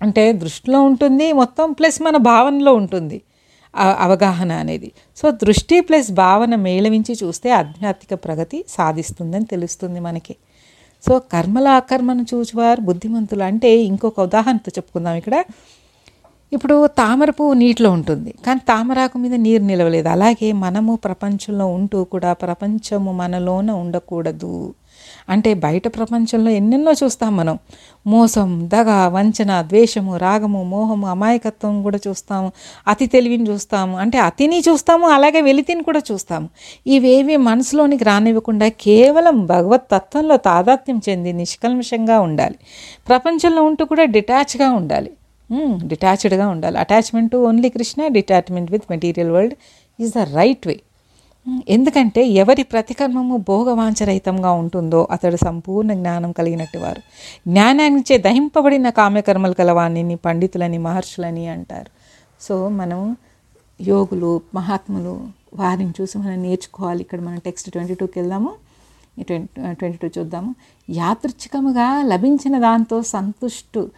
అంటే దృష్టిలో ఉంటుంది మొత్తం ప్లస్ మన భావనలో ఉంటుంది అవగాహన అనేది. సో దృష్టి ప్లస్ భావన మేళవించి చూస్తే ఆధ్యాత్మిక ప్రగతి సాధిస్తుందని తెలుస్తుంది మనకి. సో కర్మల అకర్మను చూచువారు బుద్ధిమంతులు. అంటే ఇంకొక ఉదాహరణతో చెప్పుకుందాం ఇక్కడ. ఇప్పుడు తామర పువ్వు నీటిలో ఉంటుంది కానీ తామరాకు మీద నీరు నిలవలేదు. అలాగే మనము ప్రపంచంలో ఉంటూ కూడా ప్రపంచము మనలోన ఉండకూడదు. అంటే బయట ప్రపంచంలో ఎన్నెన్నో చూస్తాం మనం. మోసం దగ వంచన ద్వేషము రాగము మోహము అమాయకత్వం కూడా చూస్తాము. అతి తెలివిని చూస్తాము. అంటే అతిని చూస్తాము అలాగే వెలితిని కూడా చూస్తాము. ఇవేవి మనసులోనికి రానివ్వకుండా కేవలం భగవత్ తత్వంలో తాదాత్మ్యం చెంది నిష్కల్మషంగా ఉండాలి. ప్రపంచంలో ఉంటూ కూడా డిటాచ్గా ఉండాలి. Hmm, డిటాచ్డ్గా ఉండాలి. Attachment to only Krishna detachment with material world is the right way ఎందుకంటే ఎవరి ప్రతికర్మము భోగవాంఛరహితంగా ఉంటుందో అతడు సంపూర్ణ జ్ఞానం కలిగినట్టు వారు. జ్ఞానాన్నిచే దహింపబడిన కామ్యకర్మలు కలవాణిని పండితులని మహర్షులని అంటారు. సో మనం యోగులు మహాత్ములు వారిని చూసి మనం నేర్చుకోవాలి. ఇక్కడ మనం టెక్స్ట్ ట్వంటీ టూకి వెళ్దాము. ట్వంటీ ట్వంటీ టూ చూద్దాము. యాదృచ్ఛికముగా లభించిన దాంతో సంతుష్టు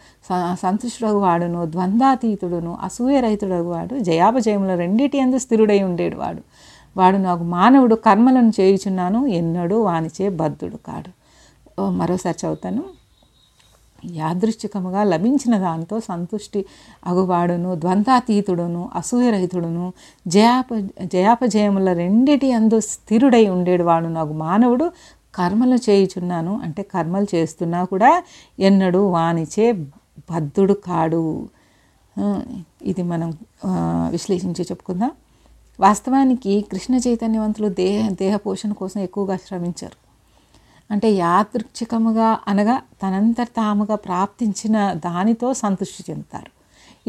సంతుష్టుడు వాడును ద్వంద్వాతీతుడును అసూయరహితుడగు వాడు జయాపజయములు రెండిటి అందు స్థిరుడై ఉండేడు వాడు. వాడు నాకు మానవుడు కర్మలను చేయుచున్నాను ఎన్నడూ వానిచే బద్ధుడు కాడు. మరోసారి చదువుతాను. యాదృశ్చికముగా లభించిన దాంతో సంతుష్టి అగువాడును ద్వంద్వాతీతుడును అసూయరహితుడును జయాప జయాపజయముల రెండిటి అందు స్థిరుడై ఉండేడు నాకు మానవుడు. కర్మలు చేయుచున్నాను అంటే కర్మలు చేస్తున్నా కూడా ఎన్నడూ వానిచే బద్ధుడు కాడు. ఇది మనం విశ్లేషించి చెప్పుకుందాం. వాస్తవానికి కృష్ణ చైతన్యవంతులు దేహ దేహ పోషణ కోసం ఎక్కువగా శ్రమించారు. అంటే యాదృచ్ఛికముగా అనగా తనంత తాముగా ప్రాప్తించిన దానితో సంతృష్టి చెందుతారు.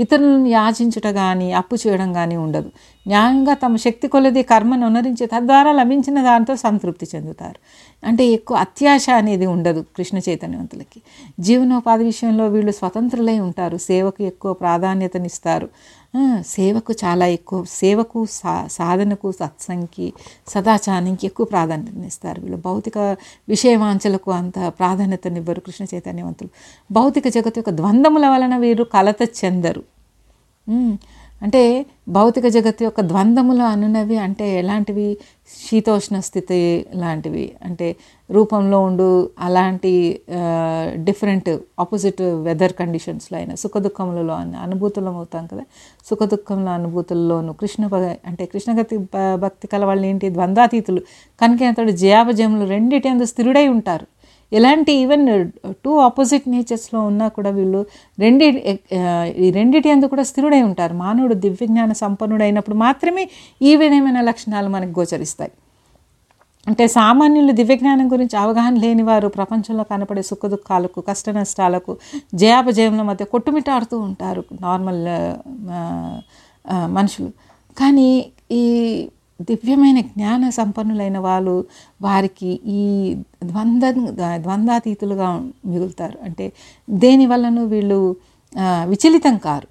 ఇతరులను యాచించుట కానీ అప్పు చేయడం కానీ ఉండదు. న్యాయంగా తమ శక్తి కొలది కర్మను ఉన్నరించి తద్వారా లభించిన దానితో సంతృప్తి చెందుతారు. అంటే ఎక్కువ అత్యాశ అనేది ఉండదు కృష్ణ చైతన్యవంతులకి. జీవనోపాధి విషయంలో వీళ్ళు స్వతంత్రులై ఉంటారు. సేవకు ఎక్కువ ప్రాధాన్యతనిస్తారు. సేవకు చాలా ఎక్కువ సేవకు సా సాధనకు సత్సంగి సదాచారానికి ఎక్కువ ప్రాధాన్యతనిస్తారు వీళ్ళు. భౌతిక విషయవాంఛలకు అంత ప్రాధాన్యతనివ్వరు కృష్ణ చైతన్యవంతులు. భౌతిక జగత్తు యొక్క ద్వంద్వముల వలన వీరు కలత చెందరు. అంటే భౌతిక జగత్తు యొక్క ద్వంద్వములు అనున్నవి అంటే ఎలాంటివి? శీతోష్ణ స్థితి లాంటివి. అంటే రూపంలో ఉండు అలాంటి డిఫరెంట్ ఆపోజిట్ వెదర్ కండిషన్స్లో అయినా సుఖదుఖములలో అనుభూతులం అవుతాం కదా. సుఖదుఖముల అనుభూతుల్లోనూ కృష్ణ అంటే కృష్ణగతి భక్తి కల వాళ్ళు ఏంటి ద్వంద్వాతీతులు. కనుక అతడు జయాభజములు రెండిటి అందు స్థిరుడై ఉంటారు. ఎలాంటి ఈవెన్ టూ ఆపోజిట్ నేచర్స్లో ఉన్నా కూడా వీళ్ళు రెండి ఈ రెండిటి అందు కూడా స్థిరుడై ఉంటారు. మానవుడు దివ్యజ్ఞాన సంపన్నుడైనప్పుడు మాత్రమే ఈ విధమైన లక్షణాలు మనకు గోచరిస్తాయి. అంటే సామాన్యులు దివ్యజ్ఞానం గురించి అవగాహన లేని వారు ప్రపంచంలో కనపడే సుఖ దుఃఖాలకు కష్ట నష్టాలకు జయాపజయముల మధ్య కొట్టుమిటాడుతూ ఉంటారు నార్మల్ మనుషులు. కానీ ఈ దివ్యమైన జ్ఞాన సంపన్నులైన వాళ్ళు వారికి ఈ ద్వంద్వ ద్వంద్వాతీతులుగా మిగులుతారు. అంటే దేనివల్లను వీళ్ళు విచలితం కారు.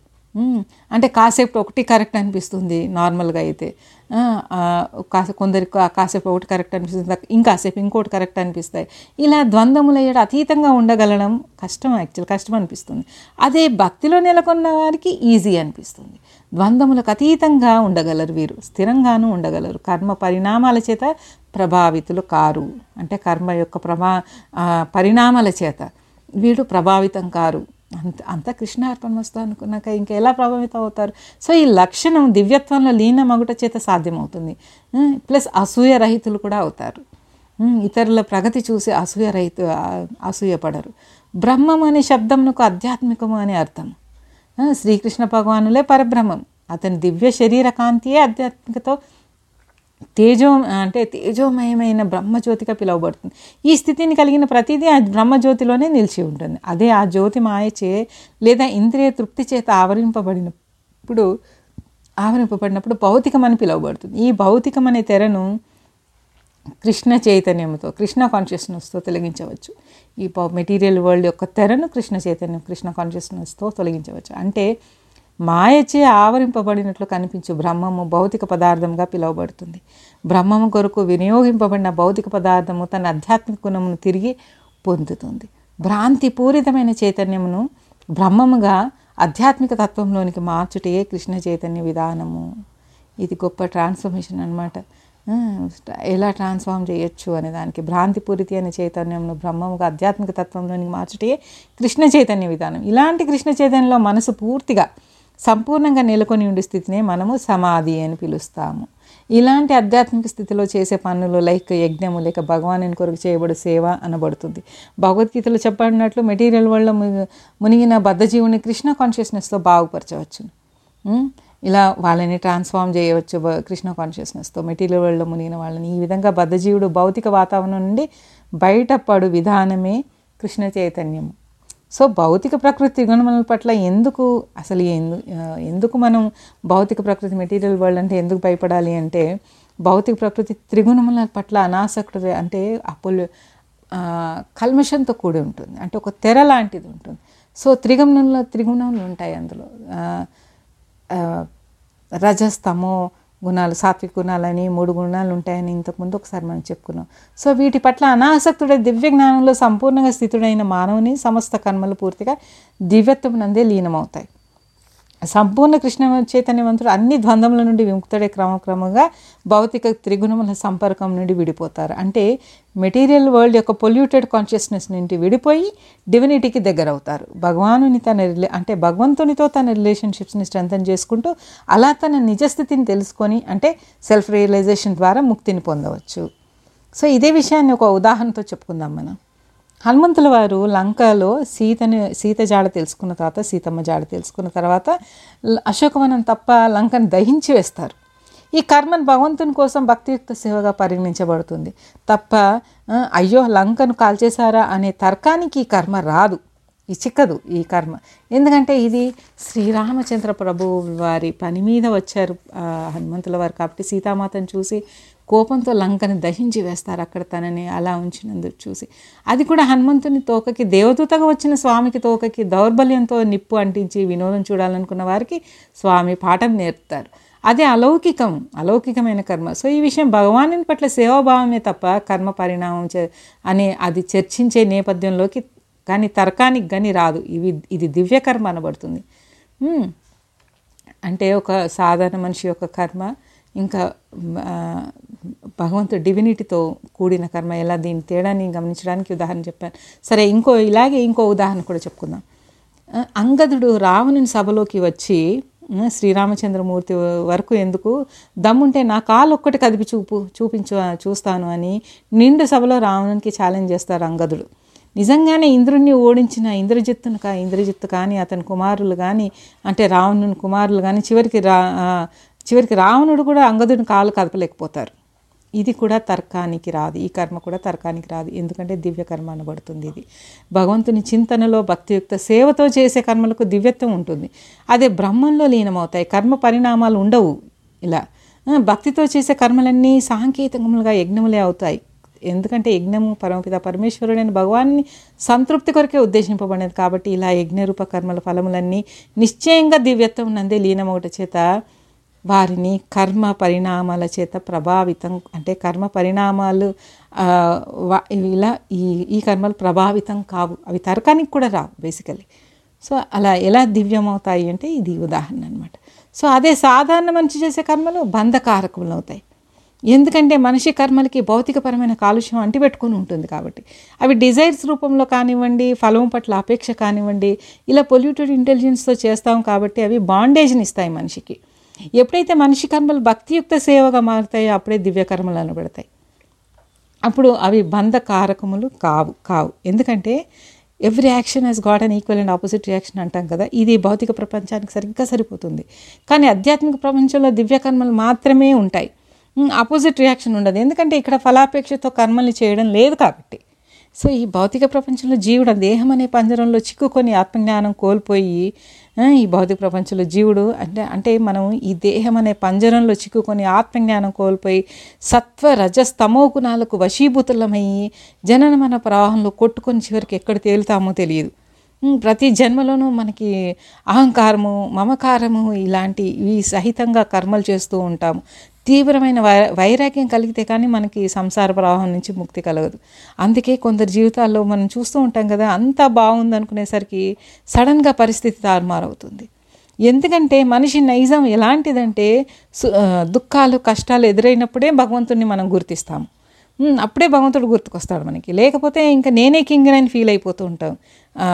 అంటే కాసేపు ఒకటి కరెక్ట్ అనిపిస్తుంది నార్మల్గా అయితే. కాసే కొందరికి కాసేపు ఒకటి కరెక్ట్ అనిపిస్తుంది ఇంకాసేపు ఇంకోటి కరెక్ట్ అనిపిస్తాయి. ఇలా ద్వంద్వములయ్యడం అతీతంగా ఉండగలడం కష్టం యాక్చువల్ కష్టం అనిపిస్తుంది. అదే భక్తిలో నెలకొన్న వారికి ఈజీ అనిపిస్తుంది. ద్వంద్వములకు అతీతంగా ఉండగలరు వీరు. స్థిరంగాను ఉండగలరు. కర్మ పరిణామాల చేత ప్రభావితులు కారు. అంటే కర్మ యొక్క ప్రభా పరిణామాల చేత వీడు ప్రభావితం కారు. అంత అంత కృష్ణార్పణ వస్తూ అనుకున్నాక ఇంకా ఎలా ప్రభావితం అవుతారు? సో ఈ లక్షణం దివ్యత్వంలో లీన మగుట చేత సాధ్యమవుతుంది. ప్లస్ అసూయ రహితులు కూడా అవుతారు. ఇతరుల ప్రగతి చూసి అసూయ రహిత అసూయపడరు బ్రహ్మం అనే శబ్దమునకు ఆధ్యాత్మికము అనే అర్థం. శ్రీకృష్ణ భగవానులే పరబ్రహ్మం. అతని దివ్య శరీర కాంతియే ఆధ్యాత్మికతో తేజో అంటే తేజోమయమైన బ్రహ్మజ్యోతిగా పిలువబడుతుంది. ఈ స్థితిని కలిగిన ప్రతిదీ ఆ బ్రహ్మజ్యోతిలోనే నిలిచి ఉంటుంది. అదే ఆ జ్యోతి మాయచే లేదా ఇంద్రియ తృప్తి చేత ఆవరింపబడినప్పుడు ఆవరింపబడినప్పుడు భౌతికమని పిలువబడుతుంది. ఈ భౌతికం అనే తెరను కృష్ణ చైతన్యంతో కృష్ణ కాన్షియస్నెస్తో తొలగించవచ్చు. ఈ మెటీరియల్ వరల్డ్ యొక్క తెరను కృష్ణ చైతన్యం కృష్ణ కాన్షియస్నెస్తో తొలగించవచ్చు. అంటే మాయచే ఆవరింపబడినట్లు కనిపించు బ్రహ్మము భౌతిక పదార్థంగా పిలువబడుతుంది. బ్రహ్మము కొరకు వినియోగింపబడిన భౌతిక పదార్థము తన ఆధ్యాత్మిక గుణమును తిరిగి పొందుతుంది. భ్రాంతి పూరితమైన చైతన్యమును బ్రహ్మముగా ఆధ్యాత్మిక తత్వంలోనికి మార్చుటే కృష్ణ చైతన్య విధానము. ఇది గొప్ప ట్రాన్స్ఫర్మేషన్ అనమాట ఎలా ట్రాన్స్ఫార్మ్ చేయొచ్చు అనే దానికి. భ్రాంతిపూరితి అనే చైతన్యంను బ్రహ్మముగా ఆధ్యాత్మిక తత్వంలోనికి మార్చుటే కృష్ణ చైతన్య విధానం. ఇలాంటి కృష్ణ చైతన్యంలో మనసు పూర్తిగా సంపూర్ణంగా నెలకొని ఉండే స్థితినే మనము సమాధి అని పిలుస్తాము. ఇలాంటి ఆధ్యాత్మిక స్థితిలో చేసే పనులు లైక్ యజ్ఞము లేక భగవాను కొరకు చేయబడు సేవ అనబడుతుంది. భగవద్గీతలో చెప్పబడినట్లు మెటీరియల్ వల్ల మునిగిన బద్ధజీవుని కృష్ణ కాన్షియస్నెస్తో బాగుపరచవచ్చు ఇలా వాళ్ళని ట్రాన్స్ఫార్మ్ చేయవచ్చు కృష్ణ కాన్షియస్నెస్తో మెటీరియల్ వరల్డ్లో మునిగిన వాళ్ళని. ఈ విధంగా బద్ధజీవుడు భౌతిక వాతావరణం నుండి బయటపడు విధానమే కృష్ణ చైతన్యము. సో భౌతిక ప్రకృతి గుణముల పట్ల ఎందుకు అసలు ఎందు ఎందుకు మనం భౌతిక ప్రకృతి మెటీరియల్ వరల్డ్ అంటే ఎందుకు భయపడాలి అంటే భౌతిక ప్రకృతి త్రిగుణముల పట్ల అనాసక్తి అంటే అప్పులు కల్మషంతో కూడి ఉంటుంది. అంటే ఒక తెర లాంటిది ఉంటుంది. సో త్రిగుణంలో త్రిగుణములు ఉంటాయి అందులో. రజస్తమో గుణాలు సాత్విక గుణాలని మూడు గుణాలు ఉంటాయని ఇంతకుముందు ఒకసారి మనం చెప్పుకున్నాం. సో వీటి పట్ల అనాసక్తుడై దివ్య జ్ఞానంలో సంపూర్ణంగా స్థితుడైన మానవుని సమస్త కర్మలు పూర్తిగా దివ్యత్వం నందే లీనమవుతాయి. సంపూర్ణ కృష్ణ చైతన్యవంతుడు అన్ని ద్వంద్వముల నుండి విముక్తుడే క్రమక్రమంగా భౌతిక త్రిగుణముల సంపర్కం నుండి విడిపోతారు. అంటే మెటీరియల్ వరల్డ్ యొక్క పొల్యూటెడ్ కాన్షియస్నెస్ నుండి విడిపోయి డివినిటీకి దగ్గర అవుతారు భగవానుని తన రిలే అంటే భగవంతునితో తన రిలేషన్షిప్స్ని స్ట్రెంథన్ చేసుకుంటూ అలా తన నిజస్థితిని తెలుసుకొని అంటే సెల్ఫ్ రియలైజేషన్ ద్వారా ముక్తిని పొందవచ్చు. సో ఇదే విషయాన్ని ఒక ఉదాహరణతో చెప్పుకుందాం మనం. హనుమంతుల వారు లంకలో సీతని సీత జాడ తెలుసుకున్న తర్వాత సీతమ్మ జాడ తెలుసుకున్న తర్వాత అశోకవనం తప్ప లంకను దహించి వేస్తారు. ఈ కర్మను భగవంతుని కోసం భక్తియుక్త సేవగా పరిగణించబడుతుంది. తప్ప అయ్యో లంకను కాల్చేశారా అనే తర్కానికి ఈ కర్మ రాదు. ఈ చిక్కదు ఈ కర్మ. ఎందుకంటే ఇది శ్రీరామచంద్ర ప్రభు వారి పని మీద వచ్చారు హనుమంతుల వారు కాబట్టి సీతామాతను చూసి కోపంతో లంకని దహించి వేస్తారు అక్కడ తనని అలా ఉంచినందుకు చూసి. అది కూడా హనుమంతుని తోకకి దేవదూతగా వచ్చిన స్వామికి తోకకి దౌర్బల్యంతో నిప్పు అంటించి వినోదం చూడాలనుకున్న వారికి స్వామి పాఠం నేర్పుతారు. అదే అలౌకికం అలౌకికమైన కర్మ. సో ఈ విషయం భగవాను పట్ల సేవాభావమే తప్ప కర్మ పరిణామం అనే అది చర్చించే నేపథ్యంలోకి కానీ తర్కానికి కానీ రాదు. ఇవి ఇది దివ్యకర్మ అనబడుతుంది. అంటే ఒక సాధారణ మనిషి యొక్క కర్మ ఇంకా భగవంతుడు డివినిటీతో కూడిన కర్మ ఎలా? దీని తేడాన్ని గమనించడానికి ఉదాహరణ చెప్పాను. సరే ఇంకో ఇలాగే ఇంకో ఉదాహరణ కూడా చెప్పుకుందాం. అంగదుడు రావణుని సభలోకి వచ్చి శ్రీరామచంద్రమూర్తి వరకు ఎందుకు? దమ్ముంటే నా కాలు ఒక్కటి కదిపి చూపు చూపించు చూస్తాను అని నిండు సభలో రావణునికి ఛాలెంజ్ చేస్తారు అంగదుడు. నిజంగానే ఇంద్రుణ్ణి ఓడించిన ఇంద్రజిత్తును కా ఇంద్రజిత్తు కానీ అతని కుమారులు కానీ అంటే రావణుని కుమారులు కానీ చివరికి రా చివరికి రావణుడు కూడా అంగదుని కాలు కదపలేకపోతారు. ఇది కూడా తర్కానికి రాదు ఈ కర్మ కూడా తర్కానికి రాదు. ఎందుకంటే దివ్య కర్మ అనబడుతుంది ఇది. భగవంతుని చింతనలో భక్తియుక్త సేవతో చేసే కర్మలకు దివ్యత్వం ఉంటుంది. అదే బ్రహ్మంలో లీనమవుతాయి. కర్మ పరిణామాలు ఉండవు ఇలా. భక్తితో చేసే కర్మలన్నీ సాంకేతికములుగా యజ్ఞములే అవుతాయి. ఎందుకంటే యజ్ఞము పరమపిత పరమేశ్వరుడైన భగవాన్ని సంతృప్తి కొరకే ఉద్దేశింపబడినది కాబట్టి ఇలా యజ్ఞరూప కర్మల ఫలములన్నీ నిశ్చయంగా దివ్యత్వం నందే లీనమవుట చేత వారిని కర్మ పరిణామాల చేత ప్రభావితం అంటే కర్మ పరిణామాలు ఇలా ఈ ఈ కర్మలు ప్రభావితం కావు. అవి తర్కానికి కూడా రావు బేసికలీ సో అలా ఎలా దివ్యమవుతాయి అంటే ఇది ఉదాహరణ అనమాట సో అదే సాధారణ మనిషి చేసే కర్మలు బంధకారకములు అవుతాయి. ఎందుకంటే మనిషి కర్మలకి భౌతికపరమైన కాలుష్యం అంటిపెట్టుకుని ఉంటుంది కాబట్టి. అవి డిజైర్స్ రూపంలో కానివ్వండి ఫలం పట్ల అపేక్ష కానివ్వండి ఇలా పొల్యూటెడ్ ఇంటెలిజెన్స్తో చేస్తాం కాబట్టి అవి బాండేజ్ని ఇస్తాయి మనిషికి. ఎప్పుడైతే మనిషి కర్మలు భక్తియుక్త సేవగా మారుతాయో అప్పుడే దివ్యకర్మలు అనబడతాయి. అప్పుడు అవి బంధ కారకములు కావు కావు. ఎందుకంటే every action has got an equal and opposite reaction అంటాం కదా. ఇది భౌతిక ప్రపంచానికి సరిగ్గా సరిపోతుంది. కానీ ఆధ్యాత్మిక ప్రపంచంలో దివ్య కర్మలు మాత్రమే ఉంటాయి. ఆపోజిట్ రియాక్షన్ ఉండదు. ఎందుకంటే ఇక్కడ ఫలాపేక్షతో కర్మల్ని చేయడం లేదు కాబట్టి. సో ఈ భౌతిక ప్రపంచంలో జీవుడు దేహం అనే పంజరంలో చిక్కుకొని ఆత్మజ్ఞానం కోల్పోయి ఈ భౌతిక ప్రపంచంలో జీవుడు అంటే అంటే మనం ఈ దేహం అనే పంజరంలో చిక్కుకొని ఆత్మజ్ఞానం కోల్పోయి సత్వ రజస్తమో గుణాలకు వశీభూతులమయ్యి జనన మన ప్రవాహంలో కొట్టుకొని చివరికి ఎక్కడ తేలుతామో తెలియదు. ప్రతి జన్మలోనూ మనకి అహంకారము మమకారము ఇలాంటివి సహితంగా కర్మలు చేస్తూ ఉంటాము. తీవ్రమైన వై వైరాగ్యం కలిగితే కానీ మనకి సంసార ప్రవాహం నుంచి ముక్తి కలగదు. అందుకే కొందరు జీవితాల్లో మనం చూస్తూ ఉంటాం కదా అంతా బాగుంది అనుకునేసరికి సడన్గా పరిస్థితి తారుమారవుతుంది. ఎందుకంటే మనిషి నైజం ఎలాంటిదంటే సు- దుఃఖాలు కష్టాలు ఎదురైనప్పుడే భగవంతుడిని మనం గుర్తిస్తాము. అప్పుడే భగవంతుడు గుర్తుకొస్తాడు మనకి. లేకపోతే ఇంకా నేనే కింగ్ అని ఫీల్ అయిపోతూ ఉంటాం.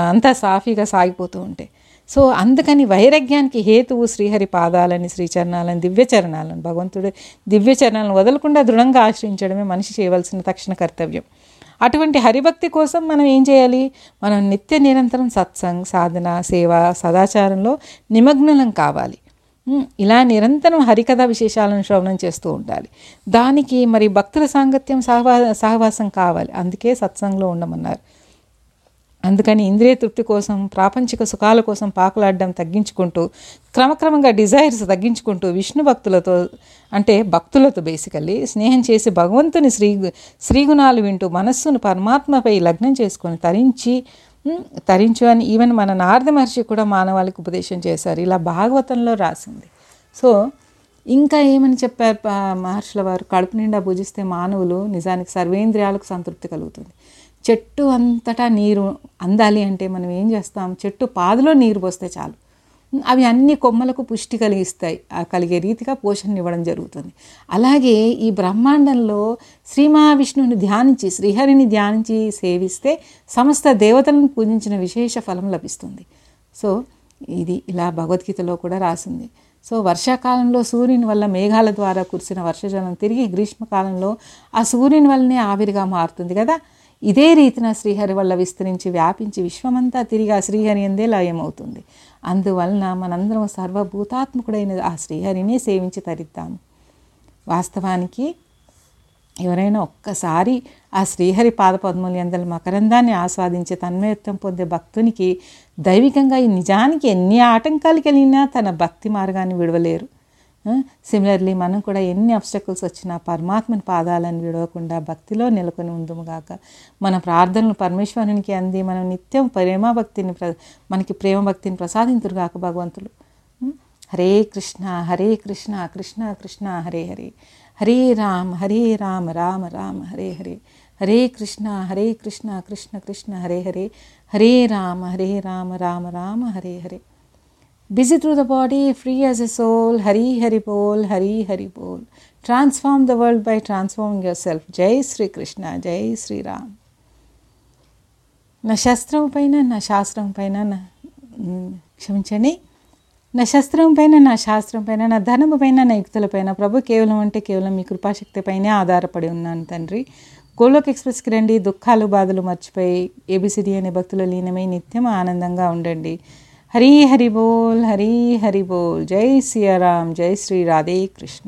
అంతా సాఫీగా సాగిపోతూ ఉంటాయి సో అందుకని వైరాగ్యానికి హేతువు శ్రీహరి పాదాలని శ్రీచరణాలని దివ్యచరణాలను భగవంతుడు దివ్యచరణాలను వదలకుండా దృఢంగా ఆశ్రయించడమే మనిషి చేయవలసిన తక్షణ కర్తవ్యం. అటువంటి హరిభక్తి కోసం మనం ఏం చేయాలి? మనం నిత్య నిరంతరం సత్సంగ్ సాధన సేవ సదాచారంలో నిమగ్నులం కావాలి. ఇలా నిరంతరం హరికథ విశేషాలను శ్రవణం చేస్తూ ఉండాలి. దానికి మరి భక్తుల సాంగత్యం సహవా సహవాసం కావాలి. అందుకే సత్సంగంలో ఉండమన్నారు. అందుకని ఇంద్రియ తృప్తి కోసం ప్రాపంచిక సుఖాల కోసం పాకులాడడం తగ్గించుకుంటూ క్రమక్రమంగా డిజైర్స్ తగ్గించుకుంటూ విష్ణు భక్తులతో అంటే భక్తులతో బేసికల్లీ స్నేహం చేసి భగవంతుని శ్రీ శ్రీగుణాలు వింటూ మనస్సును పరమాత్మపై లగ్నం చేసుకొని తరించి తరించు అని ఈవెన్ మన నారద మహర్షి కూడా మానవాళికి ఉపదేశం చేశారు. ఇలా భాగవతంలో రాసింది. సో ఇంకా ఏమని చెప్పారు మహర్షుల వారు? కడుపు నిండా భుజిస్తే మానవులు నిజానికి సర్వేంద్రియాలకు సంతృప్తి కలుగుతుంది. చెట్టు అంతటా నీరు అందాలి అంటే మనం ఏం చేస్తాం? చెట్టు పాదులో నీరు పోస్తే చాలు. అవి అన్ని కొమ్మలకు పుష్టి కలిగిస్తాయి. కలిగే రీతిగా పోషణ ఇవ్వడం జరుగుతుంది. అలాగే ఈ బ్రహ్మాండంలో శ్రీ మహావిష్ణువుని ధ్యానించి శ్రీహరిని ధ్యానించి సేవిస్తే సమస్త దేవతలను పూజించిన విశేష ఫలం లభిస్తుంది. సో ఇది ఇలా భగవద్గీతలో కూడా రాసింది. సో వర్షాకాలంలో సూర్యుని వల్ల మేఘాల ద్వారా కురిసిన వర్షజలం తిరిగి గ్రీష్మకాలంలో ఆ సూర్యుని వల్లనే ఆవిరిగా మారుతుంది కదా? ఇదే రీతిన శ్రీహరి వల్ల విస్తరించి వ్యాపించి విశ్వమంతా తిరిగి ఆ శ్రీహరి ఎందే లయమవుతుంది. అందువలన మనందరం సర్వభూతాత్మకుడైన ఆ శ్రీహరినే సేవించి తరిద్దాము. వాస్తవానికి ఎవరైనా ఒక్కసారి ఆ శ్రీహరి పాదపద్మలు ఎందల మకరందాన్ని ఆస్వాదించే తన్మయత్వం పొందే భక్తునికి దైవికంగా ఈ నిజానికి ఎన్ని ఆటంకాలు కలిగినా తన భక్తి మార్గాన్ని విడవలేరు. సిమిలర్లీ మనం కూడా ఎన్ని అబ్స్టకల్స్ వచ్చినా పరమాత్మని పాదాలను విడవకుండా భక్తిలో నెలకొని ఉందుముగాక మన ప్రార్థనలు పరమేశ్వరునికి అంది మనం నిత్యం ప్రేమ భక్తిని ప్ర మనకి ప్రేమ భక్తిని ప్రసాదింతురుగాక భగవంతులు. Hare Krishna Hare Krishna Krishna Krishna Hare Hare. Hare Ram Hare Ram Rama Rama Hare Hare. Hare Krishna Hare Krishna Krishna Krishna Hare Hare. Hare Rama Hare Rama Rama Rama Hare Hare. Busy through the body, free as a soul, Hari Hari Bol, Hari Hari Bol. Transform the world by transforming yourself. Jai Sri Krishna, Jai Sri Ram. నా శస్త్రం పైన నా శాస్త్రం పైన నా క్షమించండి నా శస్త్రం పైన నా శాస్త్రం పైన నా ధనము పైన నా యుక్తుల పైన ప్రభు కేవలం అంటే కేవలం మీ కృపాశక్తి పైనే ఆధారపడి ఉన్నాను తండ్రి గోలోక్ ఎక్స్ప్రెస్కి రండి దుఃఖాలు బాధలు మర్చిపోయి ఏబిసిడి అనే భక్తుల లీనమై నిత్యం ఆనందంగా ఉండండి హరి హరి బోల్ హరి హరి బోల్ జై సియారాం జై శ్రీ రాధే కృష్ణ